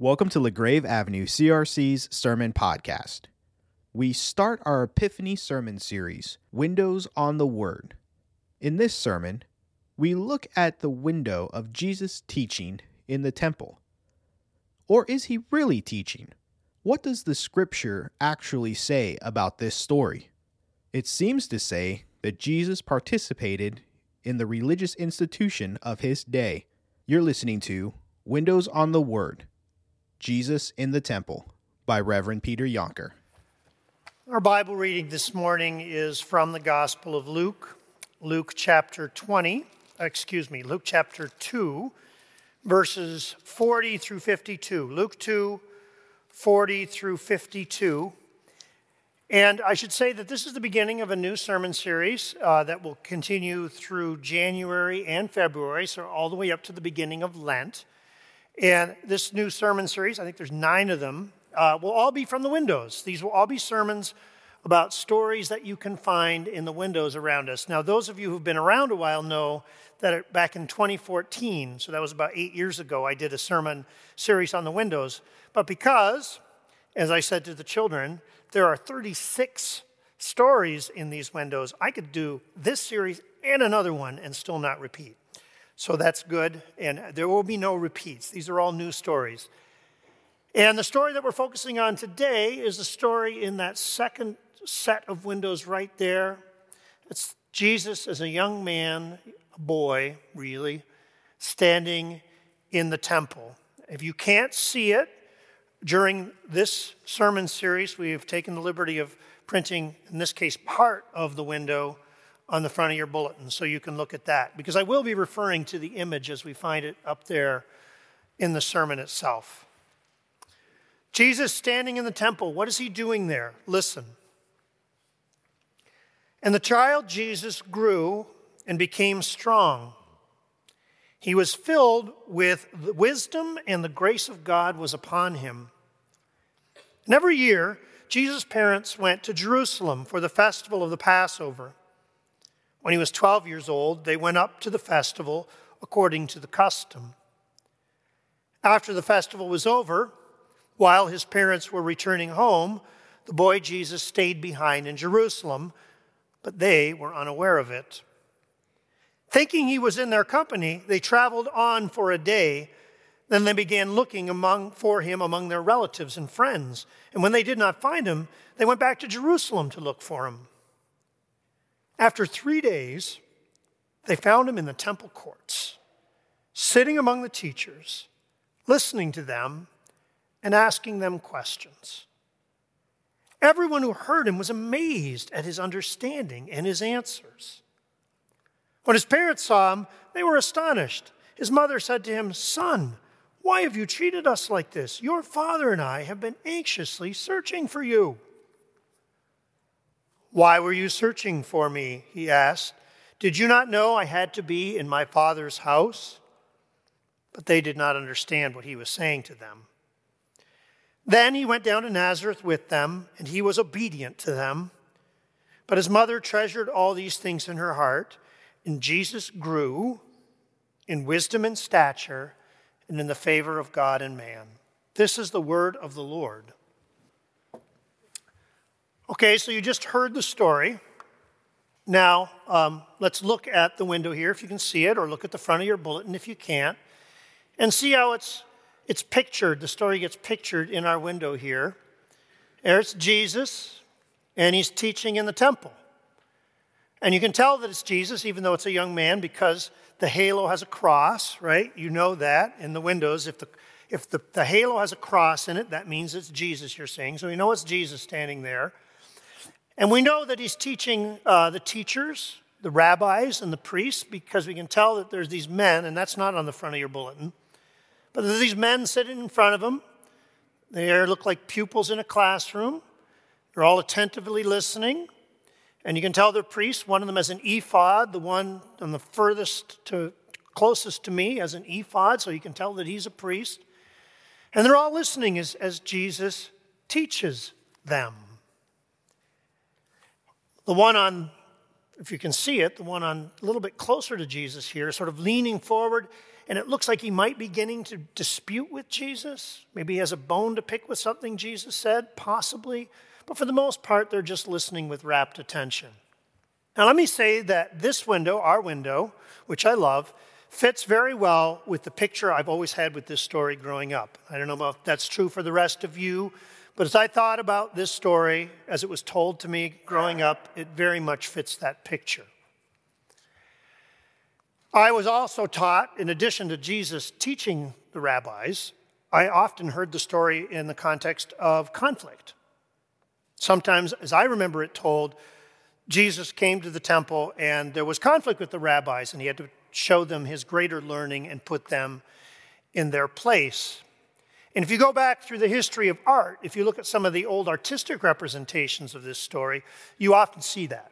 Welcome to LaGrave Avenue CRC's Sermon Podcast. We start our Epiphany Sermon series, Windows on the Word. In this sermon, we look at the window of Jesus' teaching in the temple. Or is he really teaching? What does the scripture actually say about this story? It seems to say that Jesus participated in the religious institution of his day. You're listening to Windows on the Word Jesus in the Temple by Reverend Peter Jonker. Our Bible reading this morning is from the Gospel of Luke, Luke chapter 20, excuse me, Luke chapter 2, verses 40 through 52. Luke 2, 40 through 52. And I should say that this is the beginning of a new sermon series uh, that will continue through January and February, so all the way up to the beginning of Lent. And this new sermon series, I think there's nine of them, uh, will all be from the windows. These will all be sermons about stories that you can find in the windows around us. Now, those of you who've been around a while know that back in 2014, so that was about eight years ago, I did a sermon series on the windows. But because, as I said to the children, there are 36 stories in these windows. I could do this series and another one and still not repeat. So that's good. And there will be no repeats. These are all new stories. And the story that we're focusing on today is the story in that second set of windows right there. It's Jesus as a young man, a boy, really, standing in the temple. If you can't see it, during this sermon series, we have taken the liberty of printing, in this case, part of the window on the front of your bulletin so you can look at that. Because I will be referring to the image as we find it up there in the sermon itself. Jesus standing in the temple, what is he doing there? Listen. And the child Jesus grew and became strong. He was filled with wisdom, and the grace of God was upon him. And every year, Jesus' parents went to Jerusalem for the festival of the Passover. When he was 12 years old, they went up to the festival according to the custom. After the festival was over, while his parents were returning home, the boy Jesus stayed behind in Jerusalem, but they were unaware of it. Thinking he was in their company, they traveled on for a day. Then they began looking among, for him among their relatives and friends. And when they did not find him, they went back to Jerusalem to look for him. After three days, they found him in the temple courts, sitting among the teachers, listening to them and asking them questions. Everyone who heard him was amazed at his understanding and his answers. When his parents saw him, they were astonished. His mother said to him, Son, why have you treated us like this? Your father and I have been anxiously searching for you. Why were you searching for me? He asked. Did you not know I had to be in my father's house? But they did not understand what he was saying to them. Then he went down to Nazareth with them, and he was obedient to them. But his mother treasured all these things in her heart. And Jesus grew in wisdom and stature and in the favor of God and man. This is the word of the Lord. Okay, so you just heard the story. Now, um, let's look at the window here if you can see it, or look at the front of your bulletin if you can't, and see how it's, it's pictured. The story gets pictured in our window here. There's Jesus, and he's teaching in the temple. And you can tell that it's Jesus, even though it's a young man, because the halo has a cross, right? You know that in the windows. If the if the, the halo has a cross in it, that means it's Jesus you're seeing. So we know it's Jesus standing there. And we know that he's teaching uh, the teachers, the rabbis, and the priests, because we can tell that there's these men, and that's not on the front of your bulletin, but there's these men sitting in front of him. They look like pupils in a classroom. They're all attentively listening. And you can tell they're priests. One of them has an ephod, the one on the furthest to closest to me has an ephod, so you can tell that he's a priest. And they're all listening as, as Jesus teaches them. The one on, if you can see it, the one on a little bit closer to Jesus here, sort of leaning forward and it looks like he might be beginning to dispute with Jesus. Maybe he has a bone to pick with something Jesus said, possibly. But for the most part, they're just listening with rapt attention. Now, let me say that this window, our window, which I love, fits very well with the picture I've always had with this story growing up. I don't know if that's true for the rest of you, but as I thought about this story as it was told to me growing up, it very much fits that picture. I was also taught, in addition to Jesus teaching the rabbis, I often heard the story in the context of conflict. Sometimes, as I remember it told, Jesus came to the temple and there was conflict with the rabbis, and he had to show them his greater learning and put them in their place. And if you go back through the history of art, if you look at some of the old artistic representations of this story, you often see that.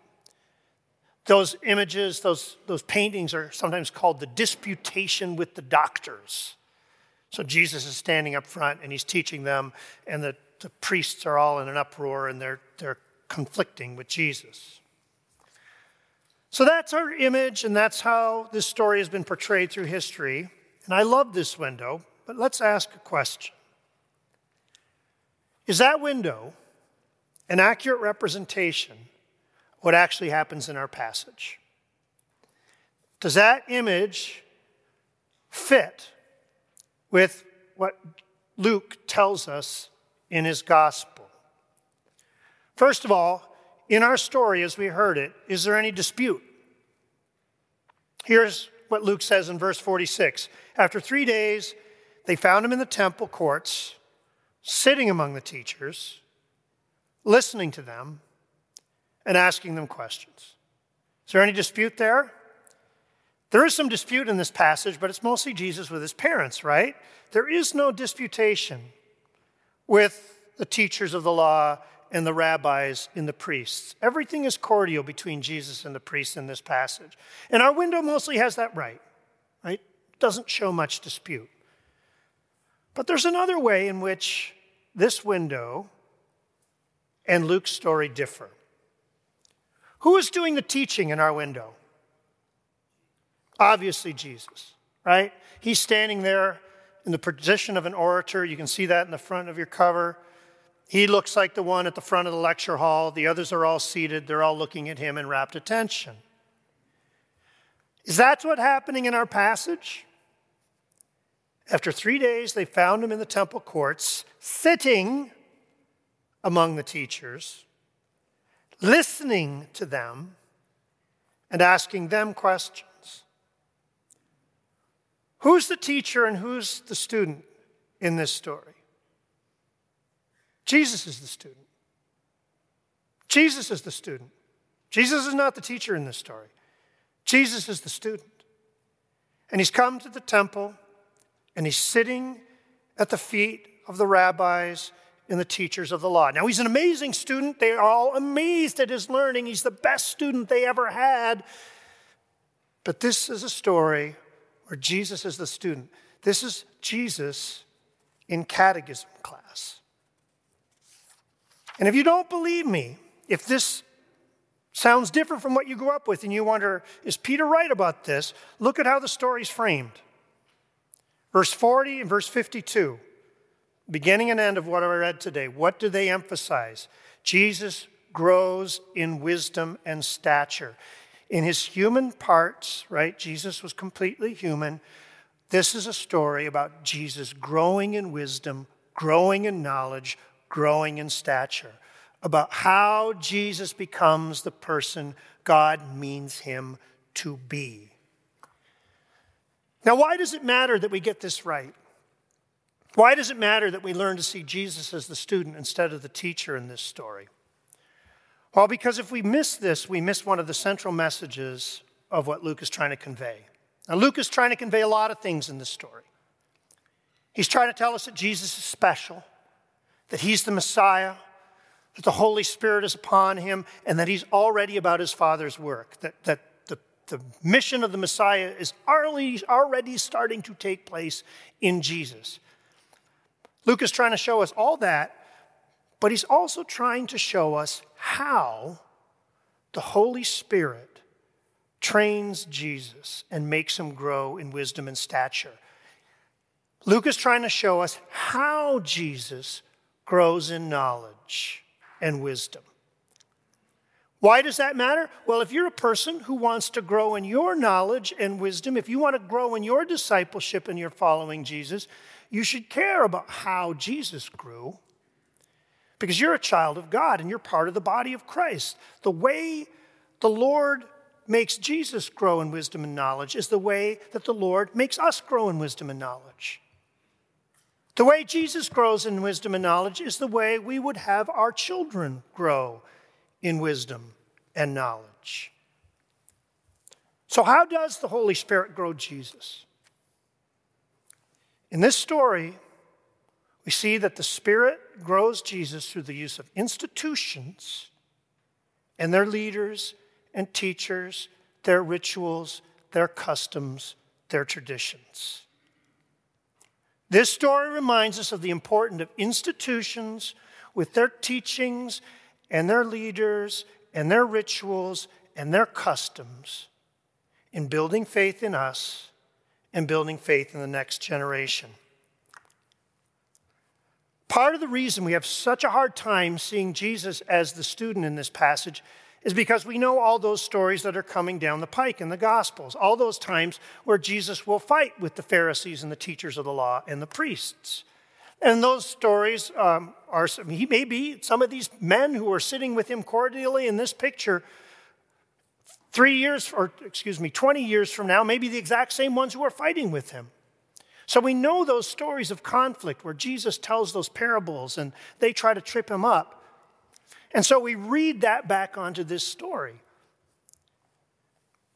Those images, those, those paintings are sometimes called the disputation with the doctors. So Jesus is standing up front and he's teaching them, and the, the priests are all in an uproar and they're, they're conflicting with Jesus. So that's our image, and that's how this story has been portrayed through history. And I love this window, but let's ask a question Is that window an accurate representation of what actually happens in our passage. Does that image fit with what Luke tells us in his gospel? First of all, in our story, as we heard it, is there any dispute? Here's what Luke says in verse 46 After three days, they found him in the temple courts, sitting among the teachers, listening to them and asking them questions. Is there any dispute there? There is some dispute in this passage, but it's mostly Jesus with his parents, right? There is no disputation with the teachers of the law and the rabbis and the priests. Everything is cordial between Jesus and the priests in this passage. And our window mostly has that right, right? Doesn't show much dispute. But there's another way in which this window and Luke's story differ. Who is doing the teaching in our window? Obviously, Jesus, right? He's standing there in the position of an orator. You can see that in the front of your cover. He looks like the one at the front of the lecture hall. The others are all seated. They're all looking at him in rapt attention. Is that what's happening in our passage? After three days, they found him in the temple courts, sitting among the teachers listening to them and asking them questions. Who's the teacher and who's the student in this story? Jesus is the student. Jesus is the student. Jesus is not the teacher in this story. Jesus is the student. And he's come to the temple and he's sitting at the feet of the rabbis and the teachers of the law. Now, he's an amazing student. They are all amazed at his learning. He's the best student they ever had. But this is a story where Jesus is the student. This is Jesus in catechism class. And if you don't believe me, if this sounds different from what you grew up with and you wonder, is Peter right about this? Look at how the story's framed. Verse 40 and verse 52 beginning and end of what I read today, what do they emphasize? Jesus grows in wisdom and stature. In his human parts, right? Jesus was completely human. This is a story about Jesus growing in wisdom, growing in knowledge, growing in stature, about how Jesus becomes the person God means him to be. Now, why does it matter that we get this right? Why does it matter that we learn to see Jesus as the student instead of the teacher in this story? Well, because if we miss this, we miss one of the central messages of what Luke is trying to convey. Now, Luke is trying to convey a lot of things in this story. He's trying to tell us that Jesus is special, that he's the Messiah, that the Holy Spirit is upon him, and that he's already about his Father's work, that, that the, mission of the Messiah is already, already starting to take place in Jesus. Luke is trying to show us all that, but he's also trying to show us how the Holy Spirit trains Jesus and makes him grow in wisdom and stature. Luke is trying to show us how Jesus grows in knowledge and wisdom. Why does that matter? Well, if you're a person who wants to grow in your knowledge and wisdom, if you want to grow in your discipleship and your following Jesus, you should care about how Jesus grew because you're a child of God and you're part of the body of Christ. The way the Lord makes Jesus grow in wisdom and knowledge is the way that the Lord makes us grow in wisdom and knowledge. The way Jesus grows in wisdom and knowledge is the way we would have our children grow in wisdom and knowledge. So, how does the Holy Spirit grow Jesus? In this story, we see that the Spirit grows Jesus through the use of institutions and their leaders and teachers, their rituals, their customs, their traditions. This story reminds us of the importance of institutions with their teachings and their leaders and their rituals and their customs in building faith in us and building faith in the next generation. Part of the reason we have such a hard time seeing Jesus as the student in this passage is because we know all those stories that are coming down the pike in the Gospels, all those times where Jesus will fight with the Pharisees and the teachers of the law and the priests. And those stories um, are, he may be some of these men who are sitting with him cordially in this picture three years, or excuse me, 20 years from now, maybe the exact same ones who are fighting with him. So we know those stories of conflict where Jesus tells those parables and they try to trip him up. And so we read that back onto this story.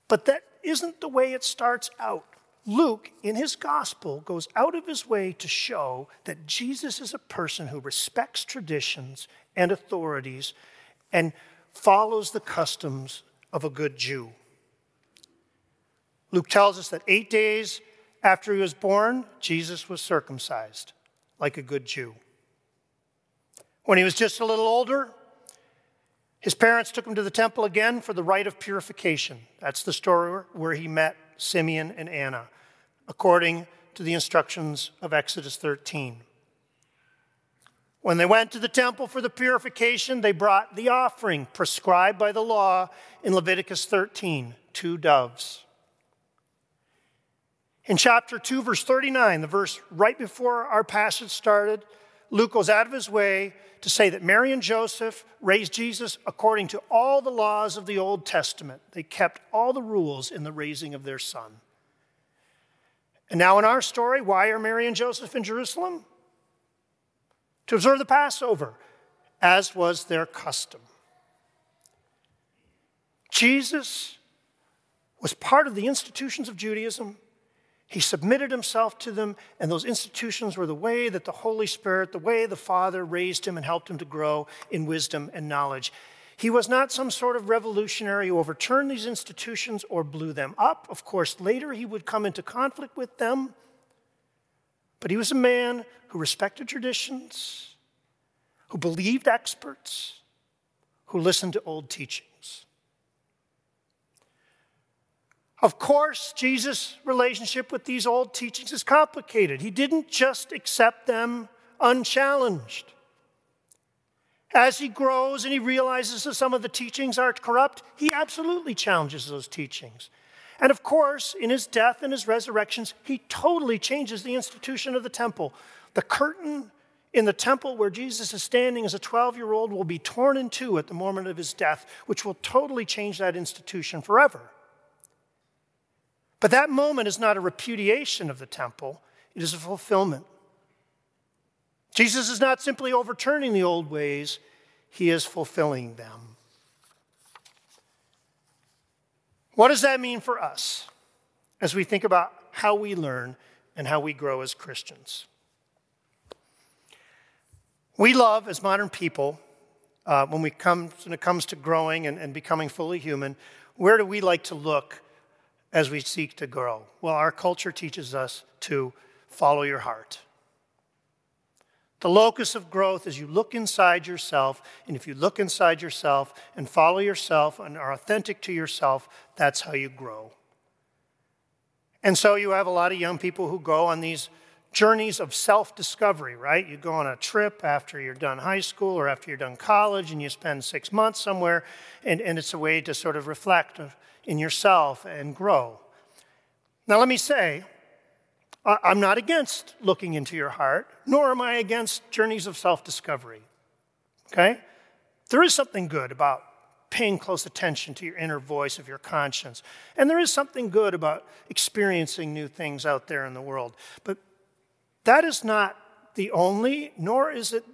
But that isn't the way it starts out. Luke, in his gospel, goes out of his way to show that Jesus is a person who respects traditions and authorities and follows the customs of a good Jew. Luke tells us that eight days after he was born, Jesus was circumcised like a good Jew. When he was just a little older, his parents took him to the temple again for the rite of purification. That's the story where he met Simeon and Anna, according to the instructions of Exodus 13. When they went to the temple for the purification, they brought the offering prescribed by the law in Leviticus 13 two doves. In chapter 2, verse 39, the verse right before our passage started, Luke goes out of his way to say that Mary and Joseph raised Jesus according to all the laws of the Old Testament. They kept all the rules in the raising of their son. And now, in our story, why are Mary and Joseph in Jerusalem? To observe the Passover, as was their custom. Jesus was part of the institutions of Judaism he submitted himself to them, and those institutions were the way that the Holy Spirit, the way the Father raised him and helped him to grow in wisdom and knowledge. He was not some sort of revolutionary who overturned these institutions or blew them up. Of course, later he would come into conflict with them. But he was a man who respected traditions, who believed experts, who listened to old teaching. Of course, Jesus' relationship with these old teachings is complicated. He didn't just accept them unchallenged. As he grows and he realizes that some of the teachings are corrupt, he absolutely challenges those teachings. And of course, in his death and his resurrections, he totally changes the institution of the temple. The curtain in the temple where Jesus is standing as a 12 year old will be torn in two at the moment of his death, which will totally change that institution forever. But that moment is not a repudiation of the temple, it is a fulfillment. Jesus is not simply overturning the old ways, he is fulfilling them. What does that mean for us as we think about how we learn and how we grow as Christians? We love, as modern people, uh, when, we come, when it comes to growing and, and becoming fully human, where do we like to look as we seek to grow? Well, our culture teaches us to follow your heart. The locus of growth is you look inside yourself, and if you look inside yourself and follow yourself and are authentic to yourself, that's how you grow. And so you have a lot of young people who go on these journeys of self discovery, right? You go on a trip after you're done high school or after you're done college and you spend six months somewhere, and, and it's a way to sort of reflect in yourself and grow. Now, let me say, I'm not against looking into your heart, nor am I against journeys of self discovery. Okay? There is something good about paying close attention to your inner voice of your conscience. And there is something good about experiencing new things out there in the world. But that is not the only, nor is it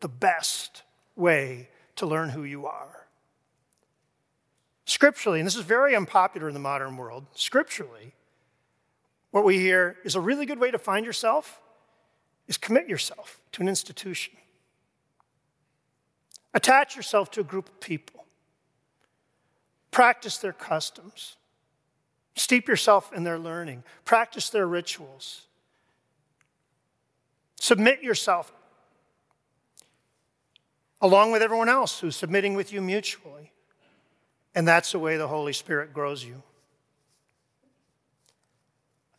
the best way to learn who you are. Scripturally, and this is very unpopular in the modern world, scripturally, what we hear is a really good way to find yourself is commit yourself to an institution. Attach yourself to a group of people. Practice their customs. Steep yourself in their learning. Practice their rituals. Submit yourself along with everyone else who's submitting with you mutually. And that's the way the Holy Spirit grows you.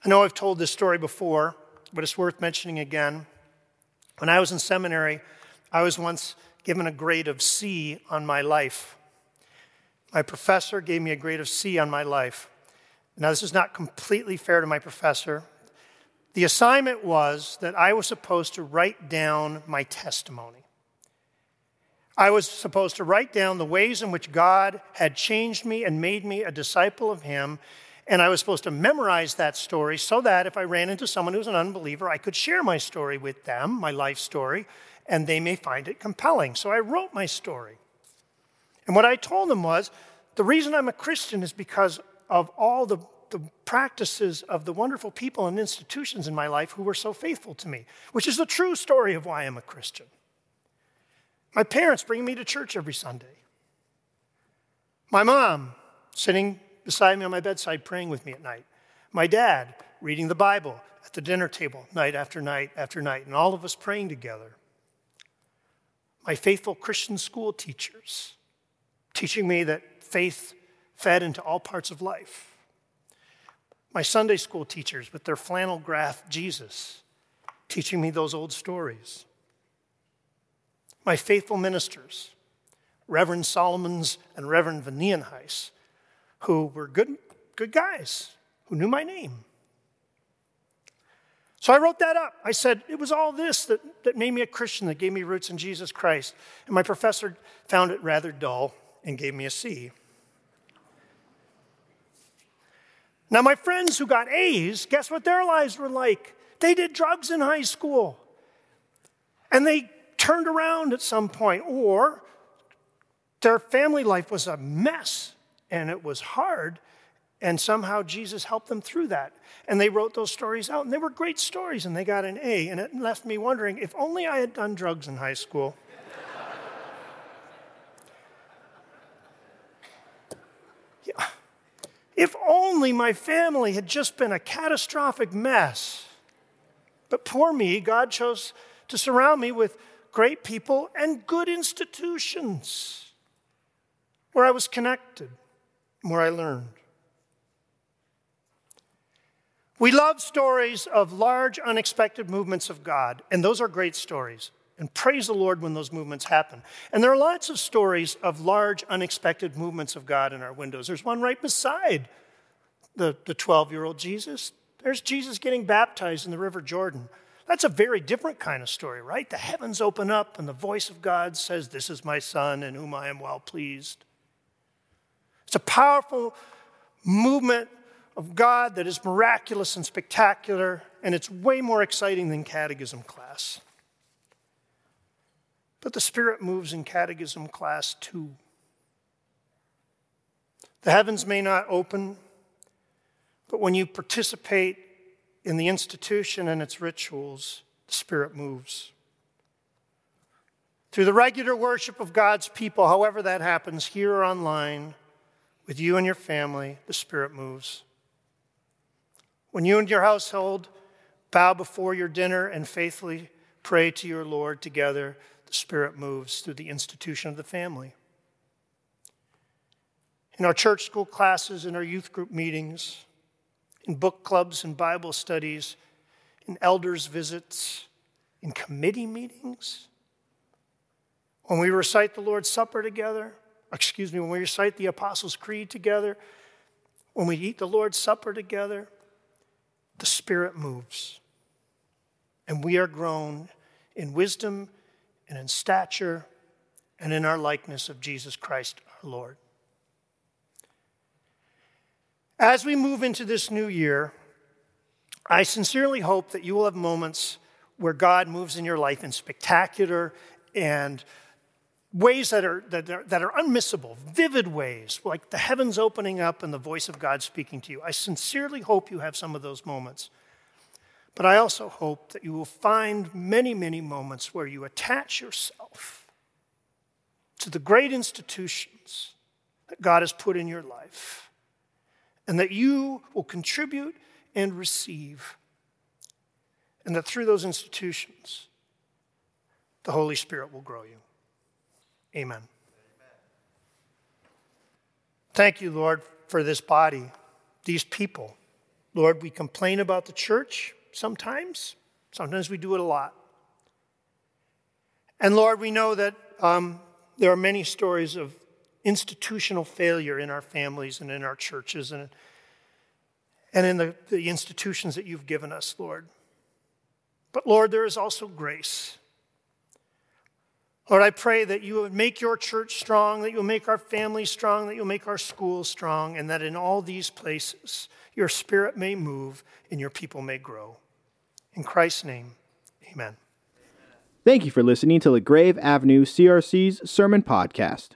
I know I've told this story before, but it's worth mentioning again. When I was in seminary, I was once given a grade of C on my life. My professor gave me a grade of C on my life. Now, this is not completely fair to my professor. The assignment was that I was supposed to write down my testimony. I was supposed to write down the ways in which God had changed me and made me a disciple of Him and I was supposed to memorize that story so that if I ran into someone who's an unbeliever, I could share my story with them, my life story, and they may find it compelling. So I wrote my story. And what I told them was the reason I'm a Christian is because of all the, the practices of the wonderful people and institutions in my life who were so faithful to me, which is the true story of why I'm a Christian. My parents bring me to church every Sunday. My mom sitting beside me on my bedside praying with me at night. My dad reading the Bible at the dinner table night after night after night, and all of us praying together. My faithful Christian school teachers teaching me that faith fed into all parts of life. My Sunday school teachers with their flannel graph Jesus teaching me those old stories. My faithful ministers, Reverend Solomons and Reverend Van who were good, good guys, who knew my name. So I wrote that up. I said, it was all this that, that made me a Christian, that gave me roots in Jesus Christ. And my professor found it rather dull and gave me a C. Now, my friends who got A's, guess what their lives were like? They did drugs in high school. And they turned around at some point, or their family life was a mess and it was hard. And somehow Jesus helped them through that. And they wrote those stories out, and they were great stories, and they got an A. And it left me wondering if only I had done drugs in high school. If only my family had just been a catastrophic mess. But poor me, God chose to surround me with great people and good institutions where I was connected where I learned. We love stories of large, unexpected movements of God, and those are great stories. And praise the Lord when those movements happen. And there are lots of stories of large, unexpected movements of God in our windows. There's one right beside the 12 year old Jesus. There's Jesus getting baptized in the River Jordan. That's a very different kind of story, right? The heavens open up, and the voice of God says, This is my son in whom I am well pleased. It's a powerful movement of God that is miraculous and spectacular, and it's way more exciting than catechism class. But the Spirit moves in catechism class too. The heavens may not open, but when you participate in the institution and its rituals, the Spirit moves. Through the regular worship of God's people, however that happens, here or online, with you and your family, the Spirit moves. When you and your household bow before your dinner and faithfully pray to your Lord together, the Spirit moves through the institution of the family. In our church school classes, in our youth group meetings, in book clubs and Bible studies, in elders' visits, in committee meetings, when we recite the Lord's Supper together, excuse me, when we recite the Apostles' Creed together, when we eat the Lord's Supper together, the Spirit moves. And we are grown in wisdom and in stature and in our likeness of Jesus Christ our Lord. As we move into this new year, I sincerely hope that you will have moments where God moves in your life in spectacular and ways that are, that are, that are unmissable, vivid ways, like the heavens opening up and the voice of God speaking to you. I sincerely hope you have some of those moments. But I also hope that you will find many, many moments where you attach yourself to the great institutions that God has put in your life, and that you will contribute and receive, and that through those institutions, the Holy Spirit will grow you. Amen. Thank you, Lord, for this body, these people. Lord, we complain about the church sometimes. Sometimes we do it a lot. And Lord, we know that um, there are many stories of institutional failure in our families and in our churches and, and in the, the institutions that you've given us, Lord. But Lord, there is also grace. Lord, I pray that you would make your church strong, that you'll make our families strong, that you'll make our schools strong, and that in all these places your spirit may move and your people may grow. In Christ's name, amen. Thank you for listening to LaGrave Avenue CRC's Sermon Podcast.